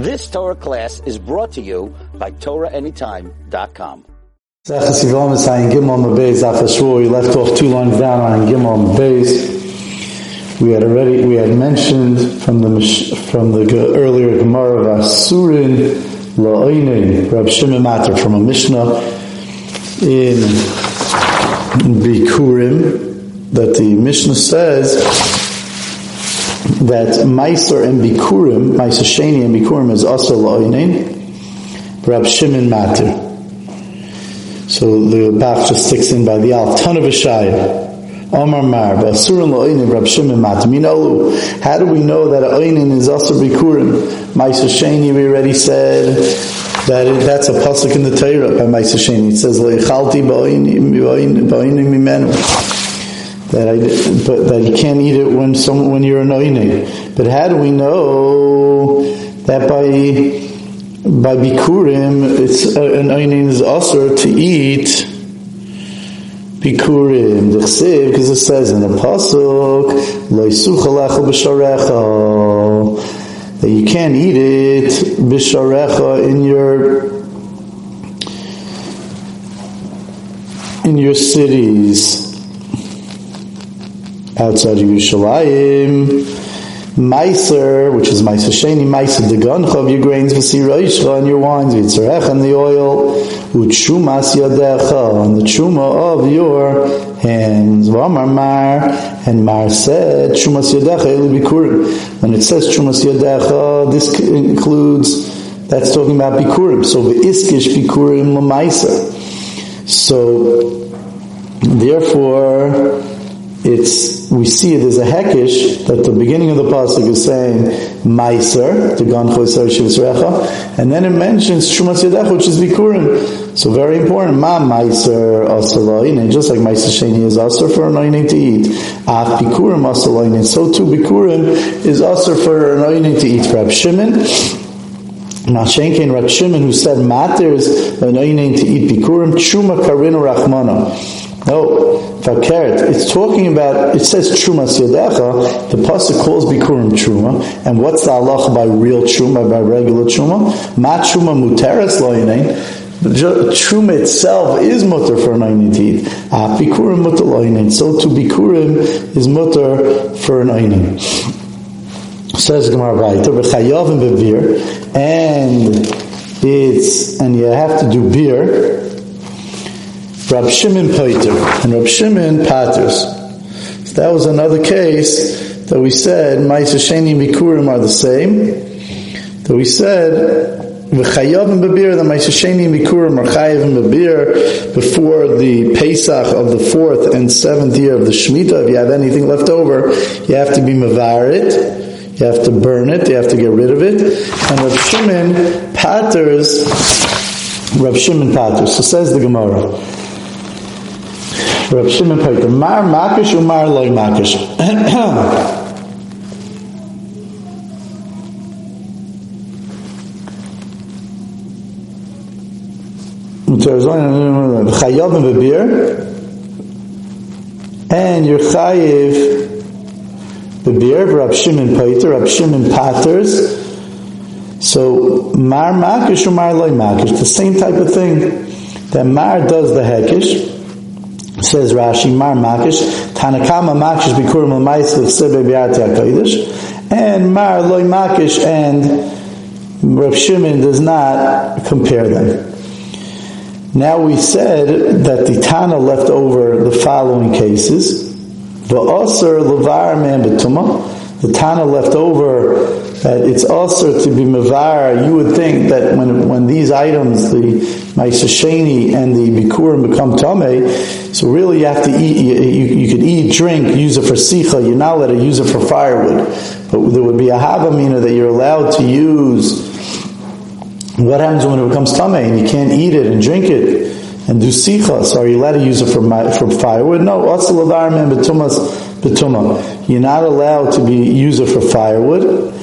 This Torah class is brought to you by TorahAnytime.com. We left off two lines down on Gimel base. We had already we had mentioned from the from the earlier Gemara of Asurin La'oinin Rab Shimon Matter from a Mishnah in Bikurim that the Mishnah says that Meiser and Bikurim, Meiser Sheni and Bikurim is also La'oinin, Rab Shimon Matir. So the Bach just sticks in by the Alf. Ton of Ashaya. Omar Mar, Basurin La'oinin, Rab Shimon Matir. How do we know that Oinin is also Bikurim? Meiser Sheni, we already said, that it, that's a pasuk in the Torah by Sheni. It says, "Leichalti ba'oinim mimenu." That I, but that you can't eat it when some when you're anointing. But how do we know that by by bikurim it's uh, anointing is also to eat bikurim because it says in the pasuk that you can't eat it b'sharecha in your in your cities outside Yerushalayim. Meiser, which is Meiser Sheni, Meiser Degoncha of your grains, V'siroishcha, and your wines, V'tzarecha, and the oil, U'tshumas Yadecha, and the Truma of your hands. V'amar Mar, and Mar said, Trumas Yadecha, Eli Bikurim. When it says Trumas Yadecha, this includes, that's talking about Bikurim. So V'iskish Bikurim L'Meiser. So, therefore, it's we see it as a hekish that the beginning of the pasuk is saying meiser to gan and then it mentions shumas yadech which is bikurim. So very important. Ma meiser asaloin, just like meiser sheni is also for anointing to eat. Af bikurim asaloin, so too bikurim is also for anointing to eat. Rab Shimon. Mashenkin Rab Shimon who said matters anointing to eat bikurim chuma karinu rachmana. No, fakert. It's talking about. It says truma yadecha. The pasuk calls bikurim truma. And what's the halacha by real truma by regular truma? Ma truma muteres loynein. Truma itself is mutter for an eat. Ah, bikurim mutter loynein. So to bikurim is mutter for an einin. Says Gemara Vayter, v'chayav and bevir, and it's and you have to do beer Rab Shimon Pater and Rab Shimon Paters. So that was another case that we said Ma'isa Sheni and Bikurim are the same. That we said V'chayav and Babir, the Ma'isa Sheni and Bikurim are Chayav and Babir before the Pesach of the fourth and seventh year of the Shemitah. If you have anything left over, you have to be Mavarit. You have to burn it. You have to get rid of it. And Rab Shimon Paters, Rab Shimon Paters. So says the Gemara. Rab Shimon Pater, Mar Makish or Mar Loy Makish? Chayav and Babir, and you're Chayiv Babir, Rab Shimon Pater, Rab Shimon Paters. So Mar Makish or Mar Loy Makish, the same type of thing. That Mar does the Hekish, Says Rashi, Mar Makish, Tanakama Makish Bikurim L'mais L'chsebe B'yarti HaKodesh, and Mar Loy Makish and Rav Shimon does not compare them. Now we said that the Tana left over the following cases. V'osir levar man betuma. The Tana left over that it's also to be mavar. You would think that when when these items, the ma'isasheni and the bikurim become tame, so really you have to eat. You, you, you, could eat, drink, use it for sicha. You're not allowed to use it for firewood, but there would be a havamina that you're allowed to use. What happens when it becomes tame and you can't eat it and drink it? and do sicha. So are you allowed to use it for for firewood? No. You're not allowed to be use it for firewood.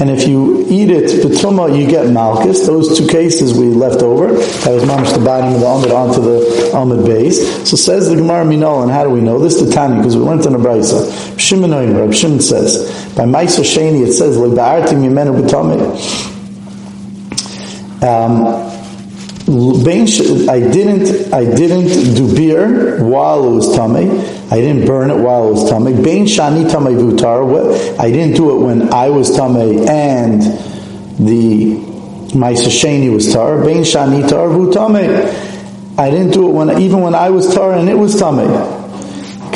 And if you eat it betuma, you get malchus. Those two cases we left over. That was mamish the bottom of the almond onto the almond base. So says the Gemara Minol, and how do we know this? The Tani, because we learned in a Brisa. Shimon Rab Shimon says by Maisa Sheni it says like ba'arti mimenu b'tamei. Um, I didn't, I didn't do beer while it was tummy. I didn't burn it while it was tummy. Bein shani tummy vutar. I didn't do it when I was tummy and the my sasheni was tar. Bein shani tar vutame. I didn't do it when even when I was tar and it was tummy.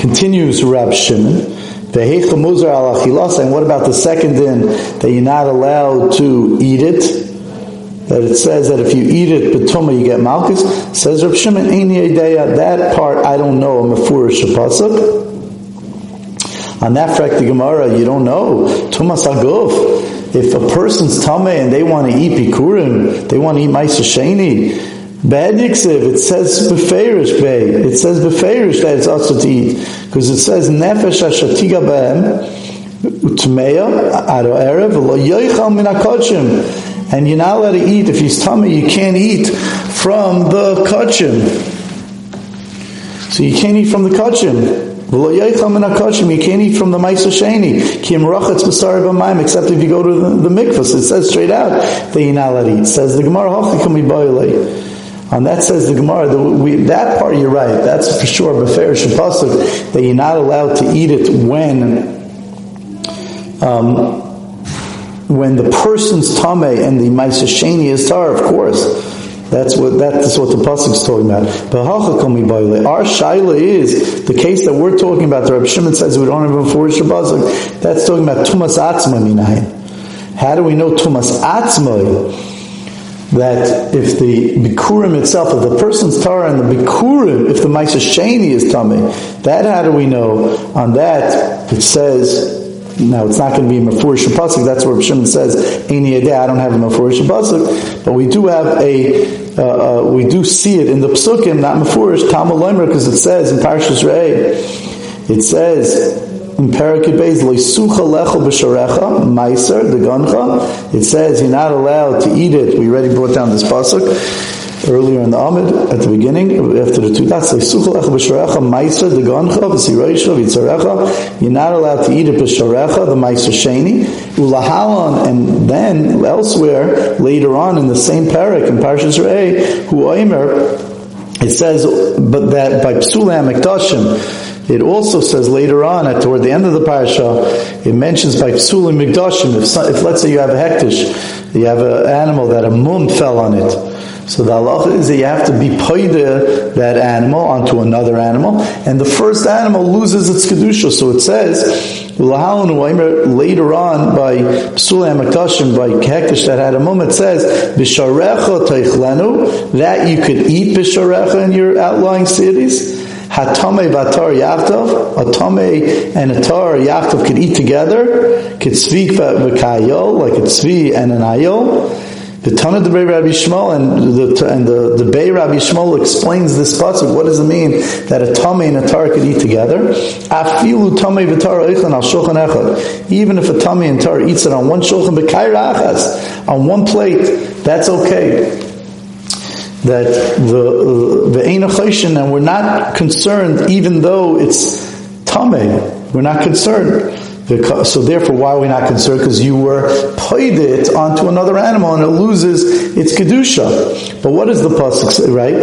Continues Rab Shimon. And what about the second din that you're not allowed to eat it? That it says that if you eat it betuma you get malchus. Says Reb Shimon that part I don't know. I'm a furish pasuk. On that fact, the Gemara, you don't know. Tumas aguf. If a person's tame and they want to eat bikurim, they want to eat ma'isa sheni. Bad it says beferish bay. It says beferish that it's also to eat because it says nefesh ashatiga behem utmeya aro erev lo yoichal min and you're not allowed to eat, if he's tummy, you can't eat from the kachim. So you can't eat from the kachim. You can't eat from the Maisa Sheni. Kim Rachatz B'mayim, except if you go to the, the mikvahs. It says straight out that you're not allowed to eat. It says the Gemara Hachikam Yibayilei. And that says the Gemara, that, we, that part you're right, that's for sure, but fair that you're not allowed to eat it when um, when the person's tame and the Maisasheni is tar, of course. That's what that's what the pasuk is talking about. But our shaila is the case that we're talking about. The Reb Shimon says we don't have a four pasuk. That's talking about tumas atzma minayin. How do we know tumas atzma? That if the bikurim itself, if the person's tar and the bikurim, if the ma'aseh is tummy, that how do we know? On that it says now it's not going to be a Mefurish Pasuk, that's where Shimon says, Eini I don't have a Mefurish Pasuk, but we do have a, uh, uh, we do see it in the Psukim, not Mefurish, Talmud because it says in Parshas Re'eh, it says, in Parakid Beis, Leisucha lecho b'sharecha, meiser, the guncha, it says you're not allowed to eat it, we already brought down this Pasuk, earlier in the Amid, at the beginning, after the two dots, you're not allowed to eat it b'sharecha, the ma'isa sheni, ulahalan, and then elsewhere, later on in the same parak, in Parshas Re'eh, hu oimer, it says, but that by psula mikdashim, it also says later on, at toward the end of the parasha, it mentions by psulim mikdashim. If, if let's say you have a hektish, you have an animal that a mum fell on it, so the halacha is that you have to be paida that animal onto another animal, and the first animal loses its kedusha. So it says later on by Psulam Akashim by Hektish that had a moment says Bisharecha Teichlenu that you could eat Bisharecha in your outlying cities. Hatame Vatar Yachtov, a Tame and a Tar Yachtov could eat together, could speak v'kayol, like a tzvi and an ayol. The Tana the Bay Rabbi Shmuel and the and the, the Bay Rabbi Shmuel explains this pasuk. What does it mean that a tame and a tar could eat together? Afilu tame v'tar eichan al shulchan echad. Even if a tame and tar eats it on one shulchan b'kayra achas on one plate, that's okay. That the the ein and we're not concerned, even though it's tame. We're not concerned. So therefore, why are we not concerned? Because you were paid it onto another animal and it loses its kedusha. But what does the pasuk say? Right?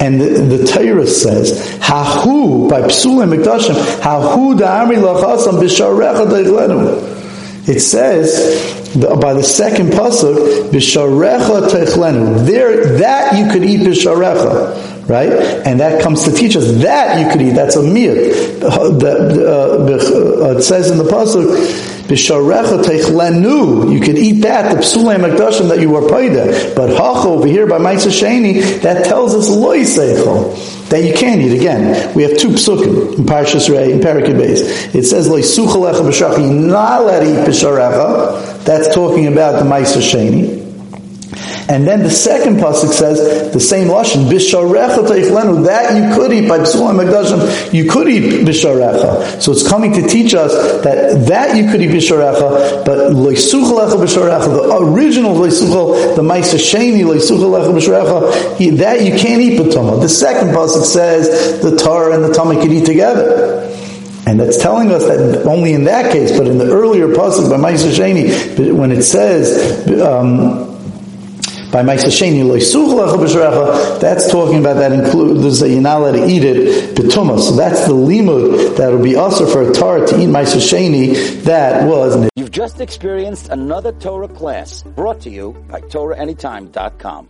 And the, the Torah says, "Hahu by psulim mikdashim, hahu da'amri lachasam b'sharecha deichlenu." It says by the second pasuk, b'sharecha teichlenu. There, that you could eat b'sharecha right? And that comes to teach us that you could eat. That's a meal. Uh, it says in the pasuk. B'sharecha you could eat that, the psulei makdashim that you were paida. But hacho over here by Maitza Sheni, that tells us loy seichel that you can eat again. We have two psukim in Parshas Rei in Parakid Beis. It says like suchalecha b'shach, you're not allowed to eat b'sharecha. That's talking about the Maisa Sheni. And then the second pasuk says the same lashon bisharecha that you could eat by psulim megdashim you could eat bisharecha. So it's coming to teach us that that you could eat bisharecha, but loisuchalecha bisharecha the original loisuchal the ma'isa sheni loisuchalecha bisharecha that you can't eat betuma. The second pasuk says the Torah and the Talmud could eat together. And that's telling us that only in that case, but in the earlier pasuk by Ma'isa Sheni, when it says um, by Ma'isa Sheni that's talking about that includes that you're not allowed to eat it betuma. So that's the limud that would be also for a Torah to eat Ma'isa Sheni. That was. You've just experienced another Torah class brought to you by TorahAnytime.com.